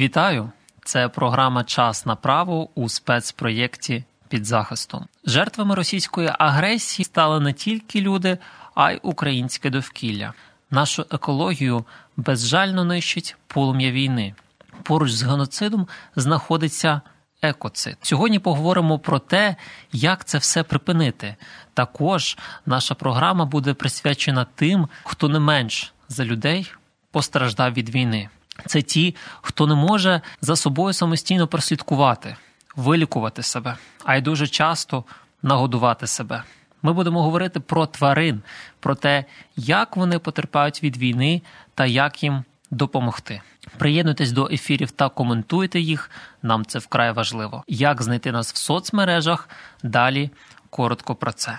Вітаю! Це програма Час на право у спецпроєкті під захистом. Жертвами російської агресії стали не тільки люди, а й українське довкілля. Нашу екологію безжально нищить полум'я війни. Поруч з геноцидом знаходиться екоцид. Сьогодні поговоримо про те, як це все припинити. Також наша програма буде присвячена тим, хто не менш за людей постраждав від війни. Це ті, хто не може за собою самостійно прослідкувати, вилікувати себе, а й дуже часто нагодувати себе. Ми будемо говорити про тварин, про те, як вони потерпають від війни та як їм допомогти. Приєднуйтесь до ефірів та коментуйте їх. Нам це вкрай важливо. Як знайти нас в соцмережах? Далі коротко про це.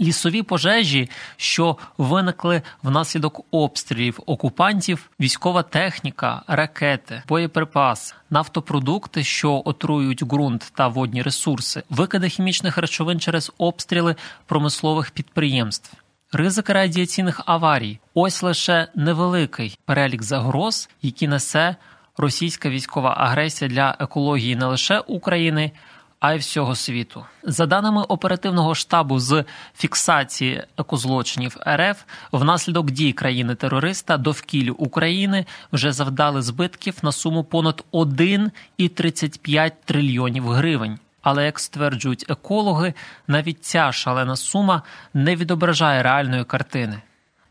Лісові пожежі, що виникли внаслідок обстрілів окупантів, військова техніка, ракети, боєприпас, нафтопродукти, що отруюють ґрунт та водні ресурси, викиди хімічних речовин через обстріли промислових підприємств. Ризики радіаційних аварій ось лише невеликий перелік загроз, які несе російська військова агресія для екології не лише України, а й всього світу. За даними оперативного штабу з фіксації екозлочинів РФ, внаслідок дій країни-терориста довкіллю України вже завдали збитків на суму понад 1,35 трильйонів гривень. Але як стверджують екологи, навіть ця шалена сума не відображає реальної картини.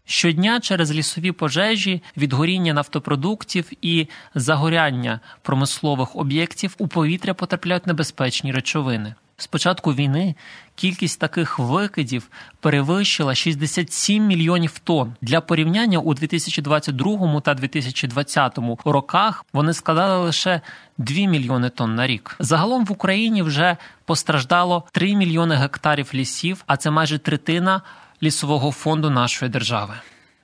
Щодня через лісові пожежі, відгоріння нафтопродуктів і загоряння промислових об'єктів у повітря потрапляють небезпечні речовини. З початку війни кількість таких викидів перевищила 67 мільйонів тонн. Для порівняння у 2022 та 2020 роках вони складали лише 2 мільйони тонн на рік. Загалом в Україні вже постраждало 3 мільйони гектарів лісів, а це майже третина лісового фонду нашої держави.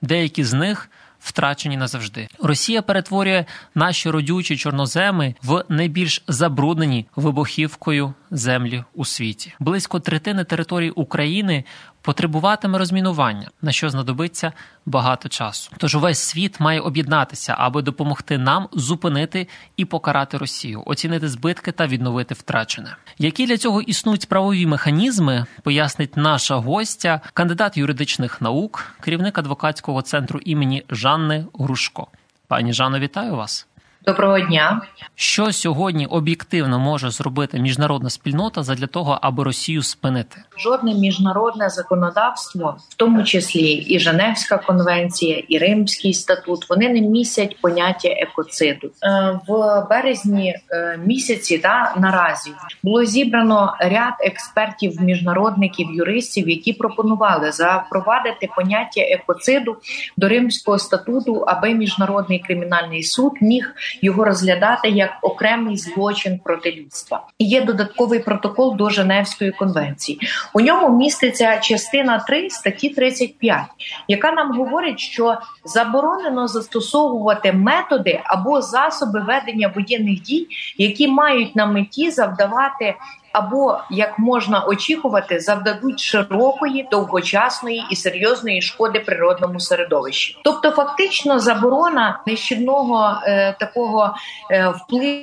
Деякі з них втрачені назавжди. Росія перетворює наші родючі чорноземи в найбільш забруднені вибухівкою землі у світі. Близько третини території України потребуватиме розмінування, на що знадобиться багато часу. Тож увесь світ має об'єднатися, аби допомогти нам зупинити і покарати Росію, оцінити збитки та відновити втрачене. Які для цього існують правові механізми, пояснить наша гостя, кандидат юридичних наук, керівник адвокатського центру імені Жанни Грушко. Пані Жанно, вітаю вас. Доброго дня. Що сьогодні об'єктивно може зробити міжнародна спільнота задля того, аби Росію спинити? Жодне міжнародне законодавство, в тому числі і Женевська конвенція, і Римський статут, вони не містять поняття екоциду е, в березні е, місяці. Та наразі було зібрано ряд експертів, міжнародників, юристів, які пропонували запровадити поняття екоциду до Римського статуту, аби міжнародний кримінальний суд міг його розглядати як окремий злочин проти людства. І є додатковий протокол до Женевської конвенції. У ньому міститься частина 3 статті 35, яка нам говорить, що заборонено застосовувати методи або засоби ведення воєнних дій, які мають на меті завдавати або як можна очікувати, завдадуть широкої, довгочасної і серйозної шкоди природному середовищі. Тобто, фактично, заборона нищівного е, такого е, впливу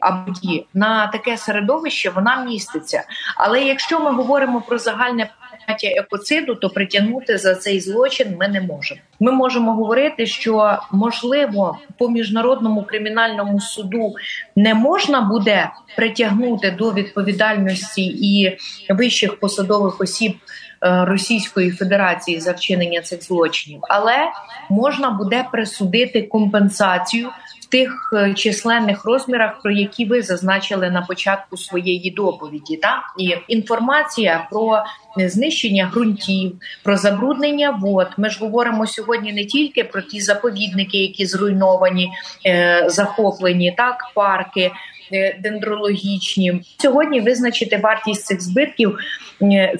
або на таке середовище вона міститься. Але якщо ми говоримо про загальне екоциду, то притягнути за цей злочин ми не можемо. Ми можемо говорити, що можливо по міжнародному кримінальному суду не можна буде притягнути до відповідальності і вищих посадових осіб. Е, Російської Федерації за вчинення цих злочинів, але можна буде присудити компенсацію тих е, численних розмірах, про які ви зазначили на початку своєї доповіді, та і інформація про знищення ґрунтів, про забруднення вод. Ми ж говоримо сьогодні не тільки про ті заповідники, які зруйновані, е, захоплені, так парки. Е, дендрологічні сьогодні визначити вартість цих збитків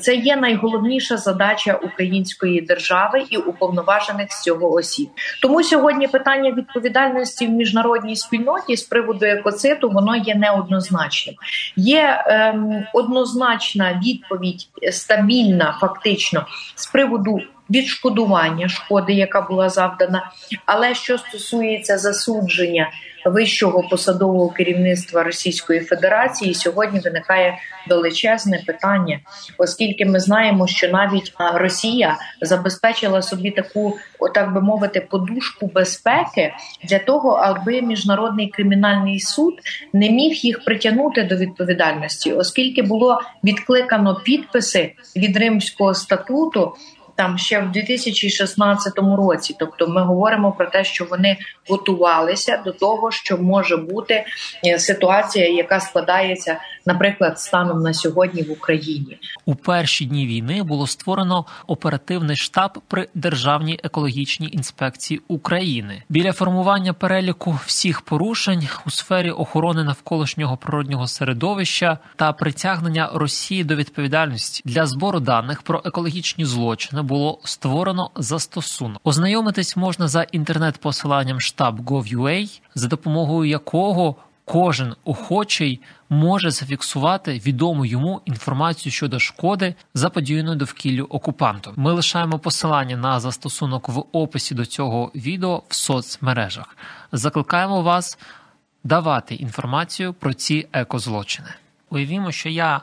це є найголовніша задача української держави і уповноважених з цього осіб. Тому сьогодні питання відповідальності в міжнародній спільноті з приводу екоциту воно є неоднозначним. Є ем, однозначна відповідь стабільна, фактично з приводу. Відшкодування шкоди, яка була завдана, але що стосується засудження вищого посадового керівництва Російської Федерації сьогодні виникає величезне питання, оскільки ми знаємо, що навіть Росія забезпечила собі таку, так би мовити, подушку безпеки для того, аби міжнародний кримінальний суд не міг їх притягнути до відповідальності, оскільки було відкликано підписи від Римського статуту там ще в 2016 році. Тобто, ми говоримо про те, що вони готувалися до того, що може бути е, ситуація, яка складається, наприклад, станом на сьогодні в Україні. У перші дні війни було створено оперативний штаб при державній екологічній інспекції України біля формування переліку всіх порушень у сфері охорони навколишнього природнього середовища та притягнення Росії до відповідальності для збору даних про екологічні злочини було створено застосунок. Ознайомитись можна за інтернет-посиланням штаб.gov.ua, за допомогою якого кожен охочий може зафіксувати відому йому інформацію щодо шкоди, заподіяної довкіллю окупанту. Ми лишаємо посилання на застосунок в описі до цього відео в соцмережах. Закликаємо вас давати інформацію про ці екозлочини. Уявімо, що я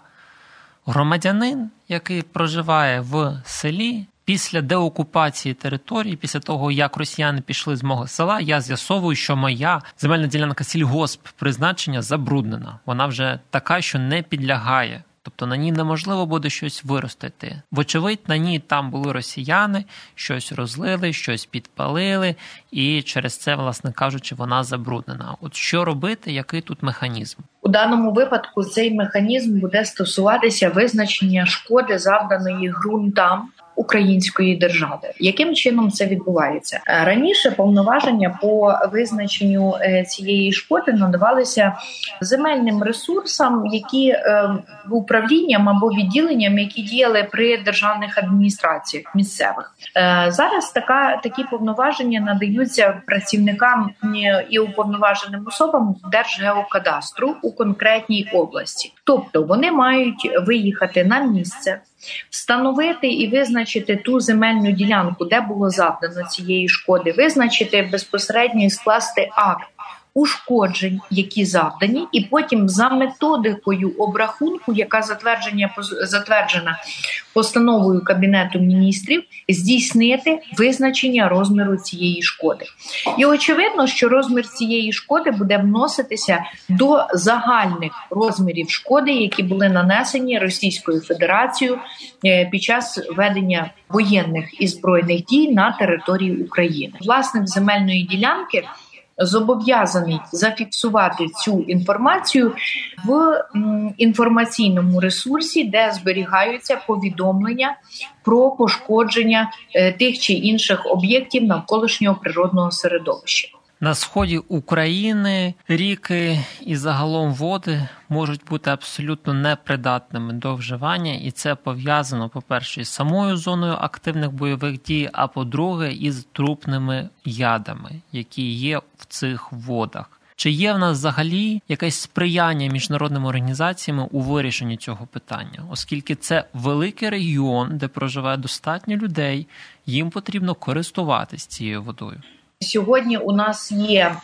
громадянин, який проживає в селі. Після деокупації території, після того як росіяни пішли з мого села, я з'ясовую, що моя земельна ділянка сільгосп призначення забруднена. Вона вже така, що не підлягає. Тобто на ній неможливо буде щось виростити. Вочевидь, на ній там були росіяни, щось розлили, щось підпалили, і через це, власне кажучи, вона забруднена. От що робити, який тут механізм? У даному випадку цей механізм буде стосуватися визначення шкоди, завданої ґрунтам української держави. Яким чином це відбувається е, раніше? Повноваження по визначенню е, цієї шкоди надавалися земельним ресурсам, які е, управлінням або відділенням, які діяли при державних адміністраціях місцевих. Зараз така такі повноваження надаються працівникам і уповноваженим особам Держгеокадастру у конкретній області, тобто вони мають виїхати на місце встановити і визначити ту земельну ділянку, де було завдано цієї шкоди, визначити безпосередньо і скласти акт ушкоджень, які завдані, і потім за методикою обрахунку, яка затвердження затверджена постановою кабінету міністрів, здійснити визначення розміру цієї шкоди. І очевидно, що розмір цієї шкоди буде вноситися до загальних розмірів шкоди, які були нанесені Російською Федерацією е, під час ведення воєнних і збройних дій на території України. Власник земельної ділянки зобов'язаний зафіксувати цю інформацію в інформаційному ресурсі, де зберігаються повідомлення про пошкодження е, тих чи інших об'єктів навколишнього природного середовища. На сході України ріки і загалом води можуть бути абсолютно непридатними до вживання, і це пов'язано, по-перше, з самою зоною активних бойових дій, а по-друге, із трупними ядами, які є в цих водах. Чи є в нас взагалі якесь сприяння міжнародними організаціями у вирішенні цього питання, оскільки це великий регіон, де проживає достатньо людей, їм потрібно користуватись цією водою. Сьогодні у нас є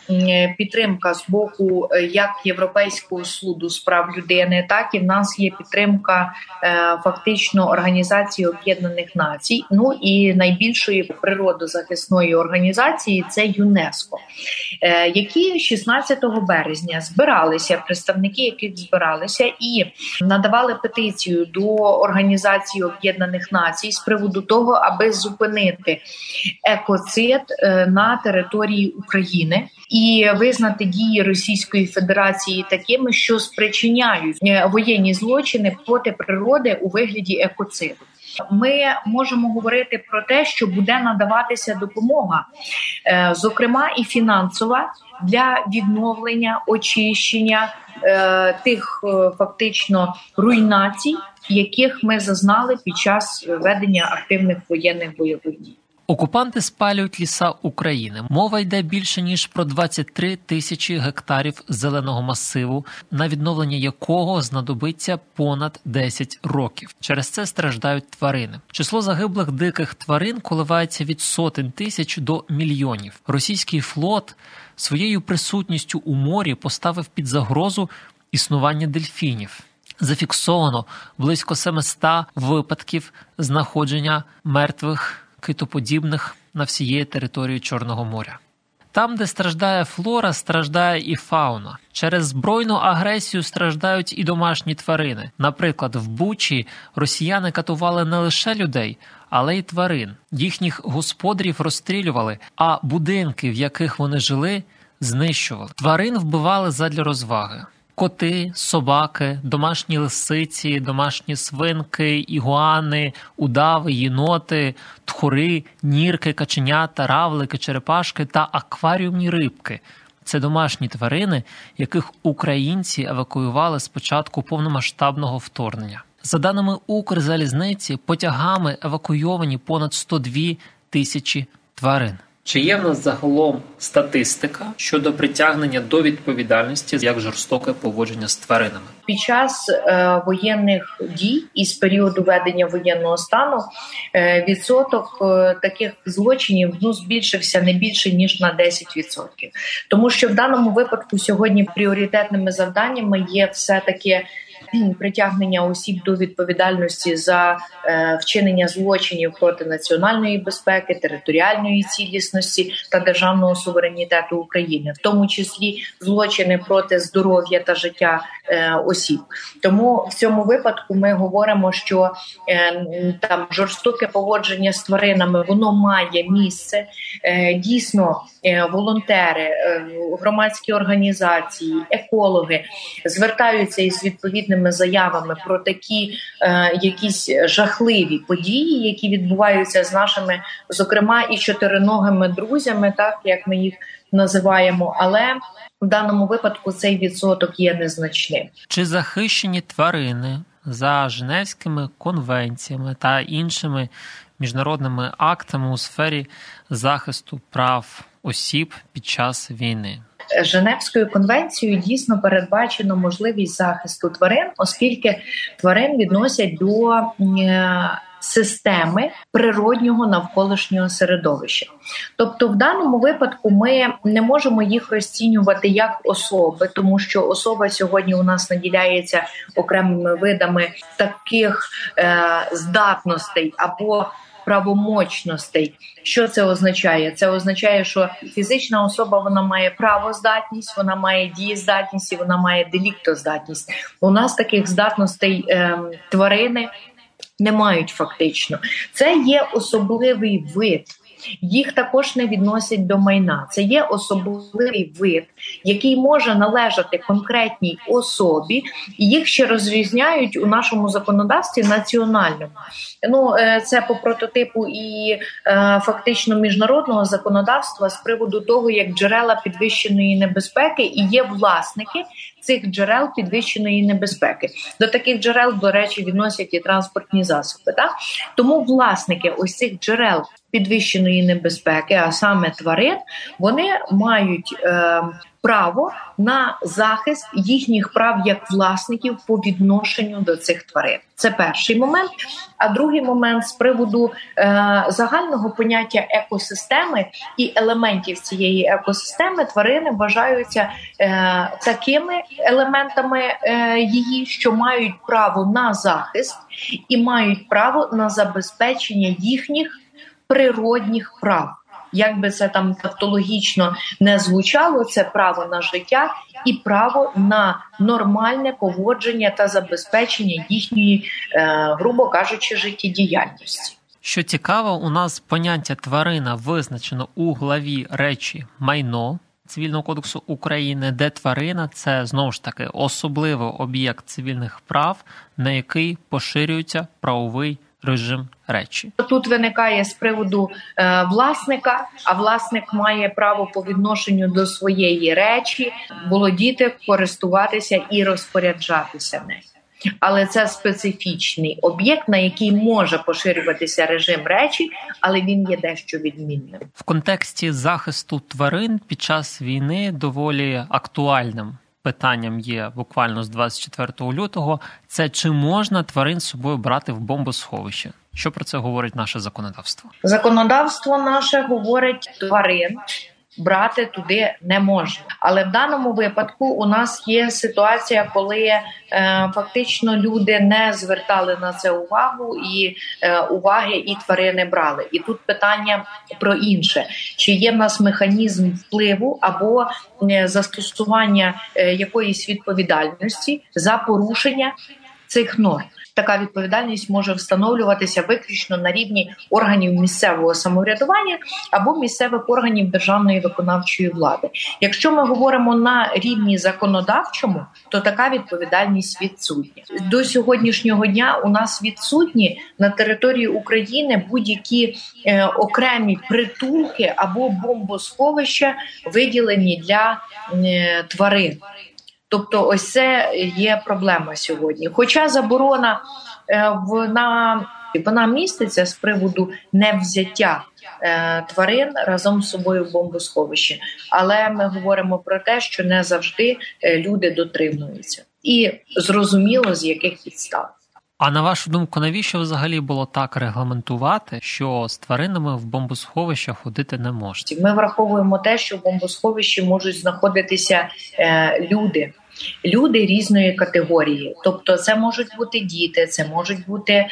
підтримка з боку е, як Європейського суду з прав людини, так і в нас є підтримка е, фактично організації Об'єднаних Націй. Ну і найбільшої природозахисної організації це ЮНЕСКО, е, які 16 березня збиралися представники, яких збиралися і надавали петицію до організації Об'єднаних Націй з приводу того, аби зупинити екоцид на території України і визнати дії Російської Федерації такими, що спричиняють е, воєнні злочини проти природи у вигляді екоциду. Ми можемо говорити про те, що буде надаватися допомога, е, зокрема і фінансова для відновлення очищення е, тих фактично руйнацій, яких ми зазнали під час ведення активних воєнних бойових дій. Окупанти спалюють ліса України. Мова йде більше ніж про 23 тисячі гектарів зеленого масиву, на відновлення якого знадобиться понад 10 років. Через це страждають тварини. Число загиблих диких тварин коливається від сотень тисяч до мільйонів. Російський флот своєю присутністю у морі поставив під загрозу існування дельфінів. Зафіксовано близько 700 випадків знаходження мертвих китоподібних на всієї території Чорного моря. Там, де страждає флора, страждає і фауна. Через збройну агресію страждають і домашні тварини. Наприклад, в Бучі росіяни катували не лише людей, але й тварин. Їхніх господарів розстрілювали, а будинки, в яких вони жили, знищували. Тварин вбивали задля розваги коти, собаки, домашні лисиці, домашні свинки, ігуани, удави, єноти, тхори, нірки, каченята, равлики, черепашки та акваріумні рибки. Це домашні тварини, яких українці евакуювали з початку повномасштабного вторгнення. За даними Укрзалізниці, потягами евакуйовані понад 102 тисячі тварин. Чи є в нас загалом статистика щодо притягнення до відповідальності як жорстоке поводження з тваринами під час е, воєнних дій і з періоду ведення воєнного стану е, відсоток е, таких злочинів ну збільшився не більше ніж на 10%. Тому що в даному випадку сьогодні пріоритетними завданнями є все таки притягнення осіб до відповідальності за е, вчинення злочинів проти національної безпеки, територіальної цілісності та державного суверенітету України, в тому числі злочини проти здоров'я та життя е, осіб. Тому в цьому випадку ми говоримо, що е, там жорстоке поводження з тваринами воно має місце. Дійсно, волонтери, громадські організації, екологи звертаються із відповідними публічними заявами про такі е, якісь жахливі події, які відбуваються з нашими, зокрема, і чотириногими друзями, так як ми їх називаємо, але в даному випадку цей відсоток є незначним. Чи захищені тварини за Женевськими конвенціями та іншими міжнародними актами у сфері захисту прав осіб під час війни? Женевською конвенцією дійсно передбачено можливість захисту тварин, оскільки тварин відносять до е, системи природнього навколишнього середовища. Тобто, в даному випадку ми не можемо їх розцінювати як особи, тому що особа сьогодні у нас наділяється окремими видами таких е, здатностей або правомочностей. Що це означає? Це означає, що фізична особа вона має правоздатність, вона має дієздатність і вона має деліктоздатність. У нас таких здатностей е, тварини не мають фактично. Це є особливий вид їх також не відносять до майна. Це є особливий вид, який може належати конкретній особі, і їх ще розрізняють у нашому законодавстві національному. Ну е, це по прототипу і е, фактично міжнародного законодавства з приводу того, як джерела підвищеної небезпеки і є власники цих джерел підвищеної небезпеки. До таких джерел, до речі, відносять і транспортні засоби. Так? Тому власники ось цих джерел підвищеної небезпеки, а саме тварин, вони мають е, право на захист їхніх прав як власників по відношенню до цих тварин. Це перший момент. А другий момент з приводу е, загального поняття екосистеми і елементів цієї екосистеми тварини вважаються е, такими елементами е, її, що мають право на захист і мають право на забезпечення їхніх природних прав. Як би це там тавтологічно не звучало, це право на життя і право на нормальне поводження та забезпечення їхньої, е, грубо кажучи, життєдіяльності. Що цікаво, у нас поняття тварина визначено у главі речі майно цивільного кодексу України, де тварина це знову ж таки особливий об'єкт цивільних прав, на який поширюється правовий режим речі. Тут виникає з приводу е, власника, а власник має право по відношенню до своєї речі володіти, користуватися і розпоряджатися нею. Але це специфічний об'єкт, на який може поширюватися режим речі, але він є дещо відмінним в контексті захисту тварин під час війни доволі актуальним питанням є буквально з 24 лютого. Це чи можна тварин з собою брати в бомбосховище? Що про це говорить наше законодавство? Законодавство наше говорить тварин брати туди не можна. Але в даному випадку у нас є ситуація, коли е, фактично люди не звертали на це увагу, і е, уваги і тварини брали. І тут питання про інше: чи є в нас механізм впливу або е, застосування е, якоїсь відповідальності за порушення цих норм така відповідальність може встановлюватися виключно на рівні органів місцевого самоврядування або місцевих органів державної виконавчої влади. Якщо ми говоримо на рівні законодавчому, то така відповідальність відсутня до сьогоднішнього дня. У нас відсутні на території України будь-які е, окремі притулки або бомбосховища виділені для е, тварин. Тобто, ось це є проблема сьогодні. Хоча заборона е, вона вона міститься з приводу невзяття е, тварин разом з собою в бомбосховище, але ми говоримо про те, що не завжди е, люди дотримуються, і зрозуміло з яких підстав. А на вашу думку, навіщо взагалі було так регламентувати, що з тваринами в бомбосховищах ходити не можна? Ми враховуємо те, що в бомбосховищі можуть знаходитися е, люди люди різної категорії. Тобто, це можуть бути діти, це можуть бути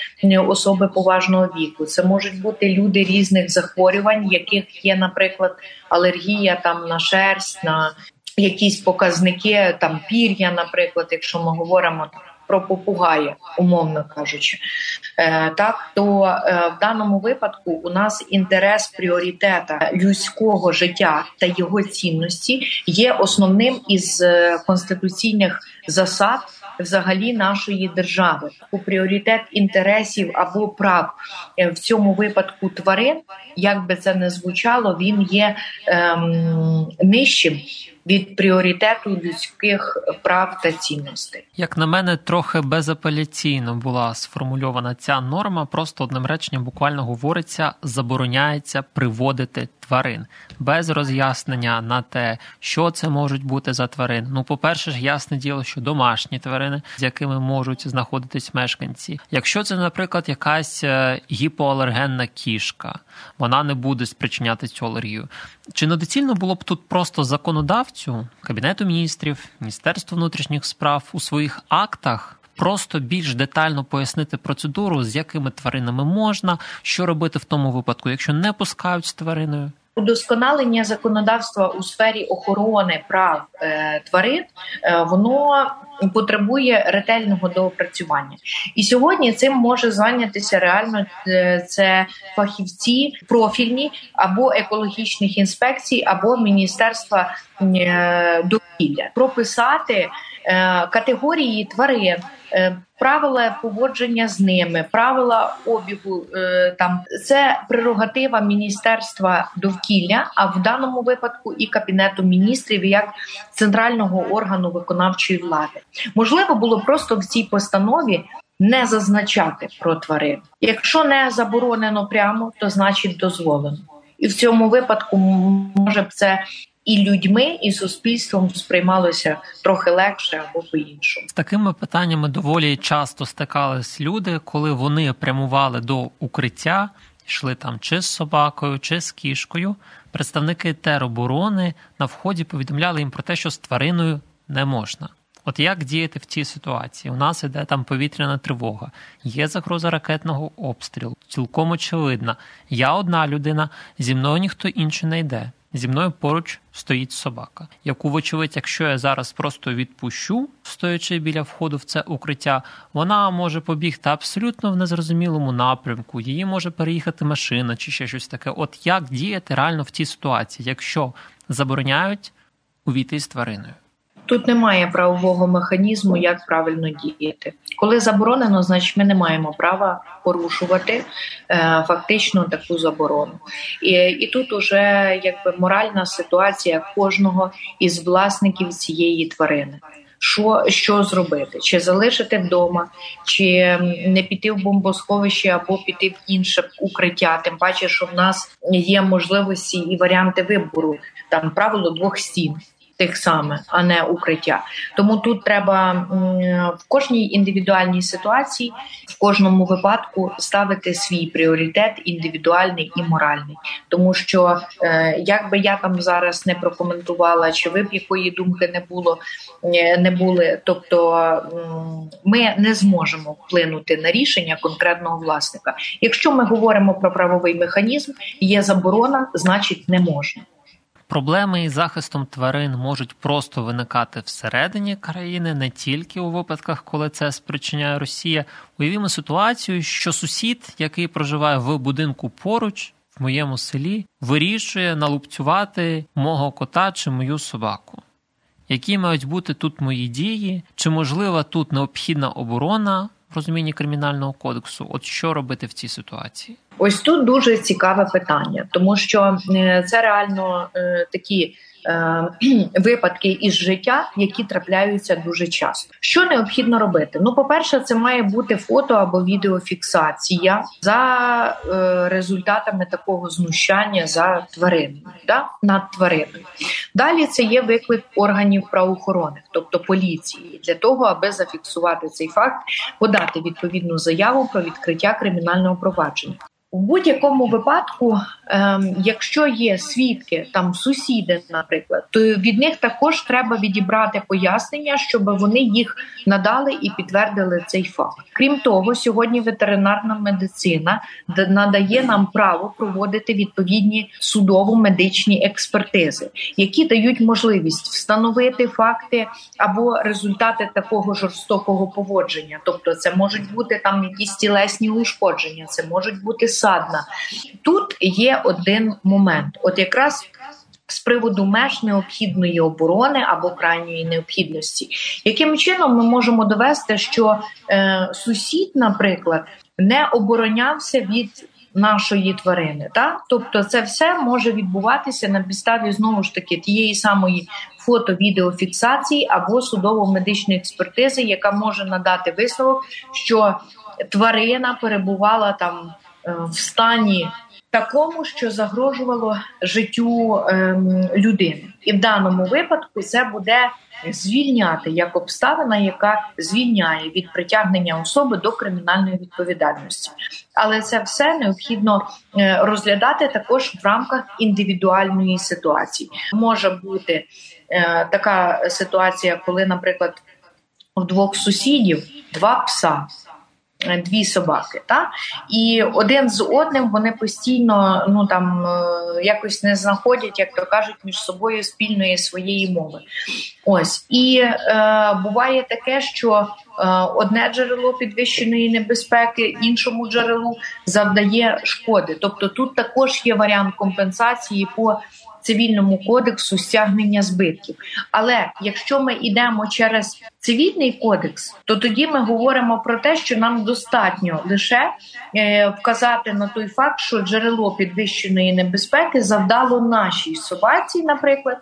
особи поважного віку, це можуть бути люди різних захворювань, яких є, наприклад, алергія там на шерсть, на якісь показники там пір'я, наприклад, якщо ми говоримо про попугая, умовно кажучи, е, так то е, в даному випадку у нас інтерес пріоритета людського життя та його цінності є основним із е, конституційних засад. Взагалі нашої держави у пріоритет інтересів або прав в цьому випадку тварин, як би це не звучало, він є ем, нижчим від пріоритету людських прав та цінностей. Як на мене, трохи безапеляційно була сформульована ця норма. Просто одним реченням буквально говориться, забороняється приводити тварин без роз'яснення на те, що це можуть бути за тварини. Ну, по-перше, ж ясне діло, що домашні тварини, з якими можуть знаходитись мешканці. Якщо це, наприклад, якась е, гіпоалергенна кішка, вона не буде спричиняти цю алергію. Чи недоцільно було б тут просто законодавцю кабінету міністрів, міністерству внутрішніх справ у своїх актах? Просто більш детально пояснити процедуру, з якими тваринами можна, що робити в тому випадку, якщо не пускають з твариною. Удосконалення законодавства у сфері охорони прав е, тварин е, воно потребує ретельного доопрацювання, і сьогодні цим може зайнятися реально е, це фахівці профільні або екологічних інспекцій, або міністерства довкілля. Прописати категорії тварин. Е, правила поводження з ними, правила обігу е, там це прерогатива міністерства довкілля, а в даному випадку і кабінету міністрів як центрального органу виконавчої влади можливо було просто в цій постанові не зазначати про тварин. Якщо не заборонено прямо, то значить дозволено. І в цьому випадку може б це і людьми, і суспільством сприймалося трохи легше або по іншому. З такими питаннями доволі часто стикались люди, коли вони прямували до укриття, йшли там чи з собакою, чи з кішкою. Представники тероборони на вході повідомляли їм про те, що з твариною не можна. От як діяти в цій ситуації? У нас іде там повітряна тривога, є загроза ракетного обстрілу. Цілком очевидно. Я одна людина, зі мною ніхто інший не йде. Зі мною поруч стоїть собака, яку, вочевидь, якщо я зараз просто відпущу, стоячи біля входу в це укриття, вона може побігти абсолютно в незрозумілому напрямку. Її може переїхати машина чи ще щось таке. От як діяти реально в цій ситуації, якщо забороняють увійти з твариною? Тут немає правового механізму, як правильно діяти. Коли заборонено, значить ми не маємо права порушувати е, фактично таку заборону. І і тут уже якби моральна ситуація кожного із власників цієї тварини. Що що зробити? Чи залишити вдома, чи не піти в бомбосховище або піти в інше укриття? Тим паче, що в нас є можливості і варіанти вибору там правило двох стін тих саме, а не укриття. Тому тут треба в кожній індивідуальній ситуації, в кожному випадку ставити свій пріоритет індивідуальний і моральний, тому що е, як би я там зараз не прокоментувала, чи ви б якої думки не було, е, не були, тобто ми не зможемо вплинути на рішення конкретного власника. Якщо ми говоримо про правовий механізм, є заборона, значить не можна. Проблеми із захистом тварин можуть просто виникати всередині країни, не тільки у випадках, коли це спричиняє Росія. Уявімо ситуацію, що сусід, який проживає в будинку поруч, в моєму селі, вирішує налупцювати мого кота чи мою собаку. Які мають бути тут мої дії? Чи можлива тут необхідна оборона розумінні кримінального кодексу? От що робити в цій ситуації? Ось тут дуже цікаве питання, тому що е, це реально е, такі. Е, випадки із життя, які трапляються дуже часто. Що необхідно робити? Ну, по-перше, це має бути фото або відеофіксація за е, результатами такого знущання за твариною, да? над твариною. Далі це є виклик органів правоохоронних, тобто поліції, для того, аби зафіксувати цей факт, подати відповідну заяву про відкриття кримінального провадження. У будь-якому випадку, ем, якщо є свідки, там сусіди, наприклад, то від них також треба відібрати пояснення, щоб вони їх надали і підтвердили цей факт. Крім того, сьогодні ветеринарна медицина надає нам право проводити відповідні судово-медичні експертизи, які дають можливість встановити факти або результати такого жорстокого поводження. Тобто, це можуть бути там якісь тілесні ушкодження, це можуть бути садна. Тут є один момент, от якраз. З приводу меж необхідної оборони або крайньої необхідності, яким чином ми можемо довести, що е, сусід, наприклад, не оборонявся від нашої тварини, та тобто, це все може відбуватися на підставі знову ж таки тієї самої фото-відеофіксації або судово-медичної експертизи, яка може надати висновок, що тварина перебувала там в стані такому, що загрожувало життю ем, людини, і в даному випадку це буде звільняти як обставина, яка звільняє від притягнення особи до кримінальної відповідальності. Але це все необхідно е, розглядати також в рамках індивідуальної ситуації. Може бути е, така ситуація, коли, наприклад, в двох сусідів два пса. Е, дві собаки, та і один з одним вони постійно ну там е, якось не знаходять, як то кажуть, між собою спільної своєї мови. Ось і е, буває таке, що е, одне джерело підвищеної небезпеки іншому джерелу завдає шкоди. Тобто тут також є варіант компенсації по цивільному кодексу стягнення збитків. Але якщо ми йдемо через цивільний кодекс, то тоді ми говоримо про те, що нам достатньо лише е, вказати на той факт, що джерело підвищеної небезпеки завдало нашій собаці, наприклад,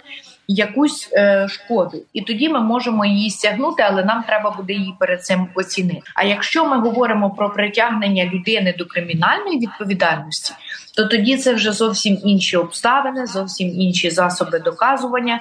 якусь е, шкоду, і тоді ми можемо її стягнути, але нам треба буде її перед цим оцінити. А якщо ми говоримо про притягнення людини до кримінальної відповідальності, то тоді це вже зовсім інші обставини, зовсім інші засоби доказування,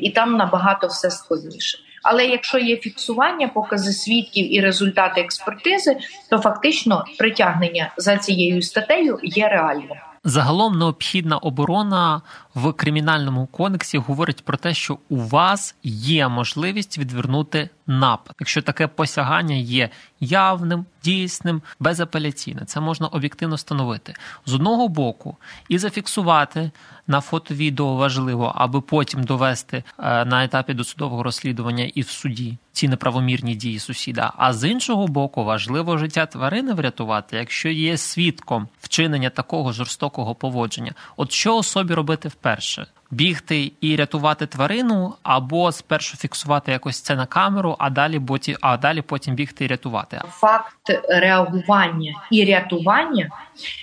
і там набагато все складніше. Але якщо є фіксування, покази свідків і результати експертизи, то фактично притягнення за цією статтею є реальним. Загалом необхідна оборона в кримінальному кодексі говорить про те, що у вас є можливість відвернути напад, якщо таке посягання є явним, дійсним, безапеляційним. Це можна об'єктивно встановити з одного боку і зафіксувати на фото-відео важливо, аби потім довести е, на етапі досудового розслідування і в суді ці неправомірні дії сусіда. А з іншого боку, важливо життя тварини врятувати, якщо є свідком вчинення такого жорстокого поводження. От що особі робити вперше? Бігти і рятувати тварину, або спершу фіксувати якось це на камеру, а далі боті, а далі потім бігти і рятувати. Факт реагування і рятування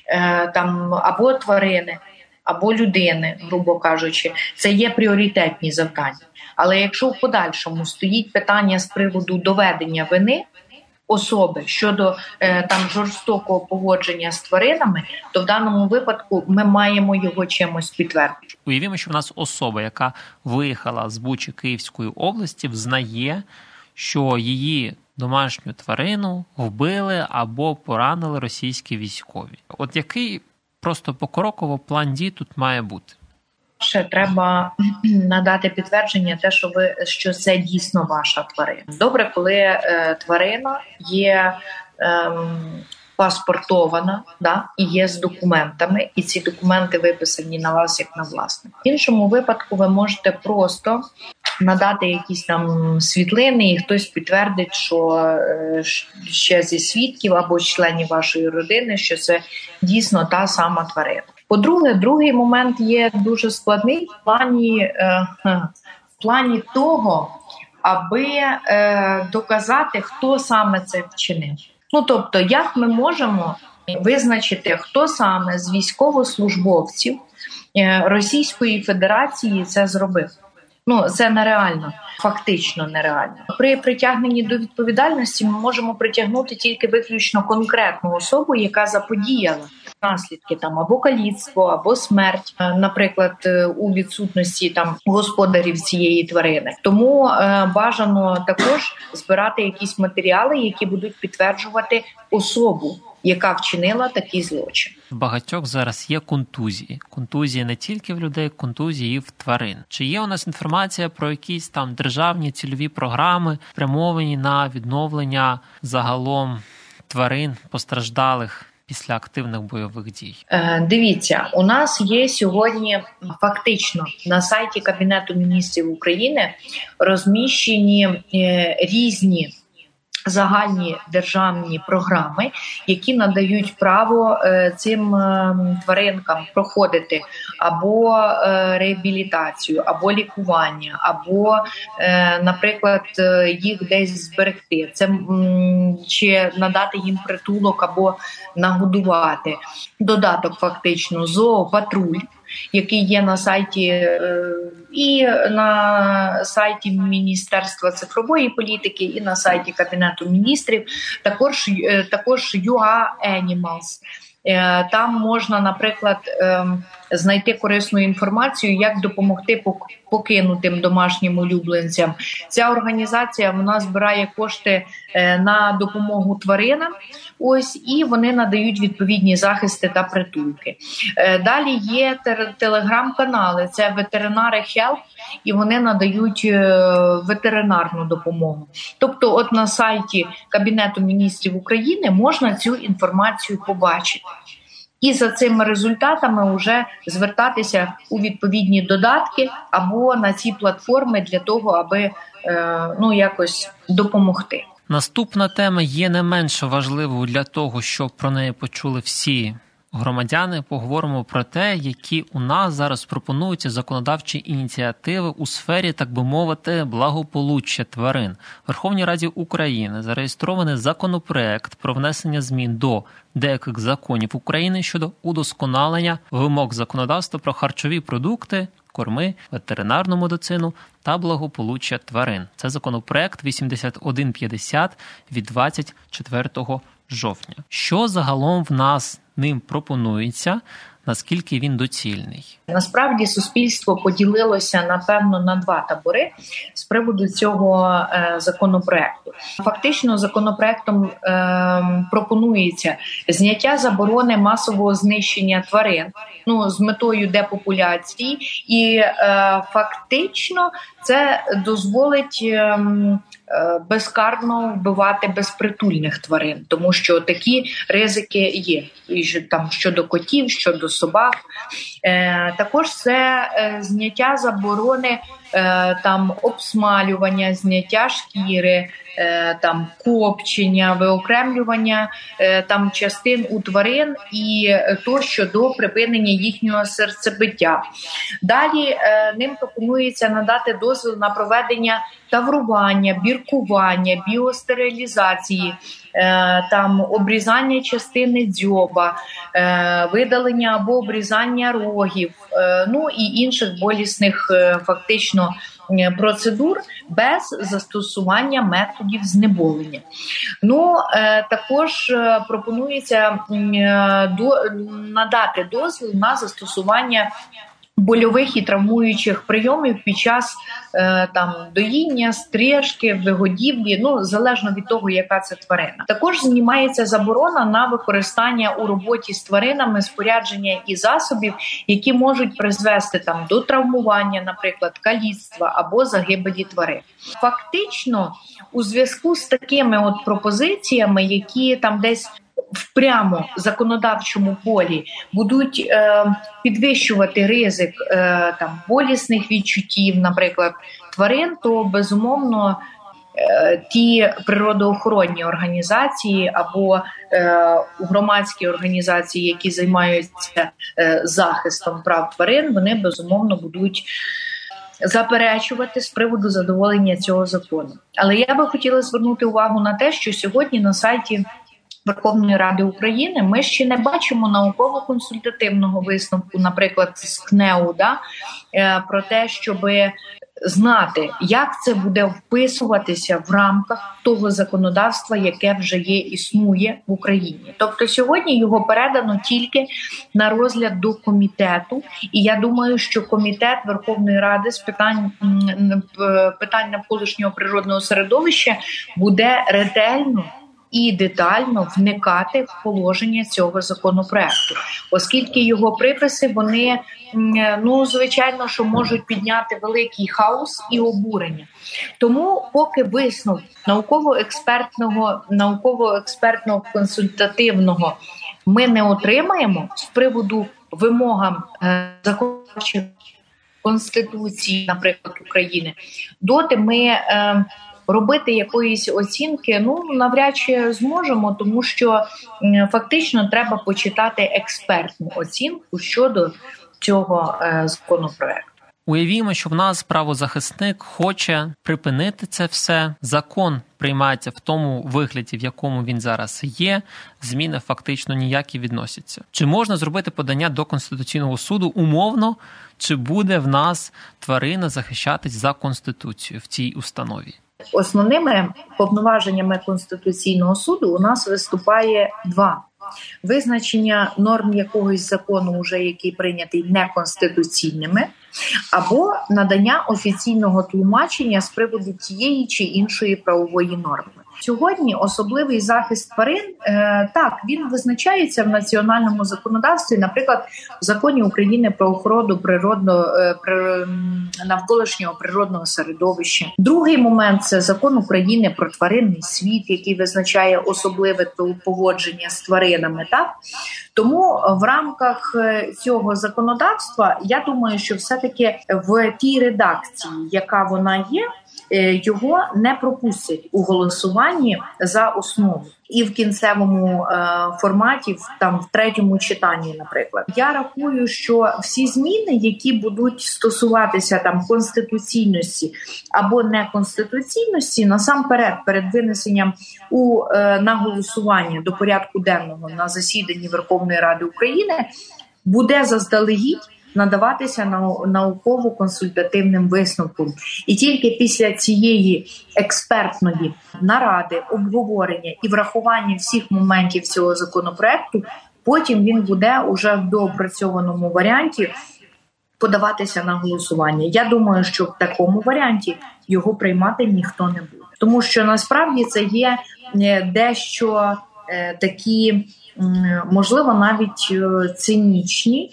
е, там або тварини, або людини, грубо кажучи, це є пріоритетні завдання. Але якщо в подальшому стоїть питання з приводу доведення вини особи щодо е, там жорстокого поводження з тваринами, то в даному випадку ми маємо його чимось підтвердити. Уявімо, що в нас особа, яка виїхала з Бучі Київської області, взнає, що її домашню тварину вбили або поранили російські військові. От який просто покроково план дій тут має бути. Ще треба надати підтвердження, те, що ви що це дійсно ваша тварина. Добре, коли е, тварина є е, паспортована, да, і є з документами, і ці документи виписані на вас як на власник. В іншому випадку ви можете просто надати якісь там світлини, і хтось підтвердить, що е, ще зі свідків або членів вашої родини, що це дійсно та сама тварина. По-друге, другий момент є дуже складний в плані е, в плані того, аби е, доказати, хто саме це вчинив. Ну тобто, як ми можемо визначити, хто саме з військовослужбовців Російської Федерації це зробив. Ну це нереально, фактично нереально. При притягненні до відповідальності ми можемо притягнути тільки виключно конкретну особу, яка заподіяла наслідки там або каліцтво, або смерть, е, наприклад, е, у відсутності там господарів цієї тварини. Тому е, бажано також збирати якісь матеріали, які будуть підтверджувати особу яка вчинила такий злочин. Багатьох зараз є контузії. Контузії не тільки в людей, контузії і в тварин. Чи є у нас інформація про якісь там державні цільові програми, спрямовані на відновлення загалом тварин постраждалих? Після активних бойових дій е, дивіться, у нас є сьогодні фактично на сайті Кабінету міністрів України розміщені е, різні загальні державні програми, які надають право е, цим е, тваринкам проходити або е, реабілітацію, або лікування, або, наприклад, їх десь зберегти. Це чи надати їм притулок або нагодувати. Додаток фактично зоопатруль який є на сайті і на сайті Міністерства цифрової політики, і на сайті Кабінету міністрів, також е, також UA Animals. Е, там можна, наприклад, ем, знайти корисну інформацію, як допомогти покинутим домашнім улюбленцям. Ця організація вона збирає кошти е, на допомогу тваринам. Ось і вони надають відповідні захисти та притулки. Е, далі є телеграм-канали. Це ветеринари Хелп, і вони надають ветеринарну допомогу. Тобто, от на сайті Кабінету міністрів України можна цю інформацію побачити і за цими результатами вже звертатися у відповідні додатки або на ці платформи для того, аби е, ну якось допомогти. Наступна тема є не менш важливою для того, щоб про неї почули всі громадяни, поговоримо про те, які у нас зараз пропонуються законодавчі ініціативи у сфері, так би мовити, благополуччя тварин. В Верховній Раді України зареєстрований законопроект про внесення змін до деяких законів України щодо удосконалення вимог законодавства про харчові продукти. Корми, ветеринарну медицину та благополуччя тварин. Це законопроект 8150 від 24 жовтня. Що загалом в нас ним пропонується? Наскільки він доцільний, насправді суспільство поділилося напевно на два табори з приводу цього е, законопроекту. Фактично, законопроектом е, пропонується зняття заборони масового знищення тварин, ну з метою депопуляції, і е, фактично це дозволить. Е, Е, безкарно вбивати безпритульних тварин, тому що такі ризики є і там щодо котів, щодо собак. Е, також це е, зняття заборони там обсмалювання, зняття шкіри, там копчення, виокремлювання там частин у тварин і тощо до припинення їхнього серцебиття. Далі ним пропонується надати дозвіл на проведення таврування, біркування, біостерилізації, е, там обрізання частини дзьоба, е, видалення або обрізання рогів, е, ну і інших болісних фактично. Процедур без застосування методів знеболення. Ну також пропонується надати дозвіл на застосування больових і травмуючих прийомів під час е, там доїння, стрижки, вигодівлі, ну залежно від того, яка це тварина. Також знімається заборона на використання у роботі з тваринами спорядження і засобів, які можуть призвести там до травмування, наприклад, каліцтва або загибелі тварин. Фактично, у зв'язку з такими от пропозиціями, які там десь в прямо законодавчому полі будуть е, підвищувати ризик е, там болісних відчуттів, наприклад, тварин, то безумовно. Е, ті природоохоронні організації або е, громадські організації, які займаються е, захистом прав тварин, вони безумовно будуть заперечувати з приводу задоволення цього закону. Але я би хотіла звернути увагу на те, що сьогодні на сайті Верховної Ради України ми ще не бачимо науково-консультативного висновку, наприклад, з КНЕУ, да, е, про те, щоб знати, як це буде вписуватися в рамках того законодавства, яке вже є, існує в Україні. Тобто сьогодні його передано тільки на розгляд до комітету, і я думаю, що комітет Верховної Ради з питань питань навколишнього природного середовища буде ретельно і детально вникати в положення цього законопроекту, оскільки його приписи вони ну звичайно, що можуть підняти великий хаос і обурення. Тому, поки висновок науково-експертного, науково-експертного консультативного ми не отримаємо з приводу вимогам е, законодавчих конституції, наприклад, України, доти ми. Е, робити якоїсь оцінки, ну навряд чи зможемо, тому що фактично треба почитати експертну оцінку щодо цього е, законопроекту. Уявімо, що в нас правозахисник хоче припинити це все. Закон приймається в тому вигляді, в якому він зараз є. Зміни фактично ніякі відносяться. Чи можна зробити подання до конституційного суду умовно, чи буде в нас тварина захищатись за конституцією в цій установі? Основними повноваженнями конституційного суду у нас виступає два. Визначення норм якогось закону, уже який прийнятий неконституційними, або надання офіційного тлумачення з приводу тієї чи іншої правової норми. Сьогодні особливий захист тварин е, так він визначається в національному законодавстві, наприклад, в законі України про охорону природного е, навколишнього природного середовища. Другий момент це закон України про тваринний світ, який визначає особливе поводження з тваринами. Так тому в рамках е, цього законодавства я думаю, що все таки в тій редакції, яка вона є його не пропустять у голосуванні за основу. І в кінцевому е, форматі, там в третьому читанні, наприклад, я рахую, що всі зміни, які будуть стосуватися там конституційності або неконституційності, насамперед, перед винесенням у е, на голосування до порядку денного на засіданні Верховної Ради України, буде заздалегідь надаватися науково-консультативним висновком, і тільки після цієї експертної наради, обговорення і врахування всіх моментів цього законопроекту, потім він буде уже в доопрацьованому варіанті. Подаватися на голосування. Я думаю, що в такому варіанті його приймати ніхто не буде, тому що насправді це є е, дещо е, такі, можливо, навіть е, цинічні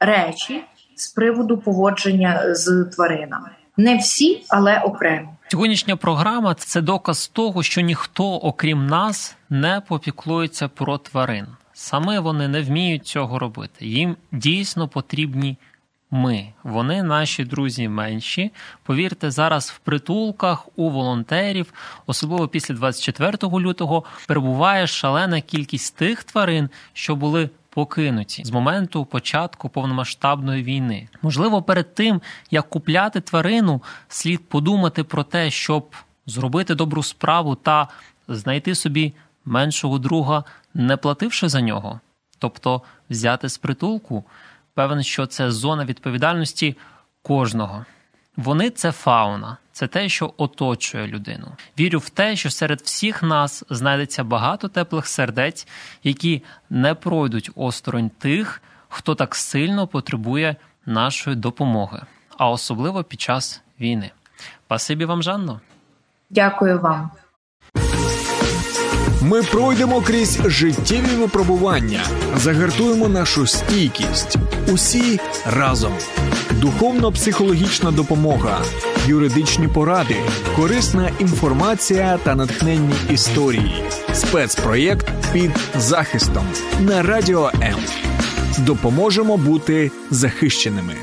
речі з приводу поводження з тваринами. Не всі, але окремо. Сьогоднішня програма це доказ того, що ніхто, окрім нас, не попіклується про тварин. Саме вони не вміють цього робити. Їм дійсно потрібні ми. Вони наші друзі менші. Повірте, зараз в притулках у волонтерів, особливо після 24 лютого, перебуває шалена кількість тих тварин, що були покинуті з моменту початку повномасштабної війни. Можливо, перед тим як купляти тварину, слід подумати про те, щоб зробити добру справу та знайти собі меншого друга, не плативши за нього, тобто взяти з притулку. Певен, що це зона відповідальності кожного. Вони це фауна, це те, що оточує людину. Вірю в те, що серед всіх нас знайдеться багато теплих сердець, які не пройдуть осторонь тих, хто так сильно потребує нашої допомоги, а особливо під час війни. Пасибі вам, Жанно. Дякую вам. Ми пройдемо крізь життєві випробування, загартуємо нашу стійкість. Усі разом. Духовно-психологічна допомога, юридичні поради, корисна інформація та натхненні історії. Спецпроєкт під захистом на радіо М. Допоможемо бути захищеними.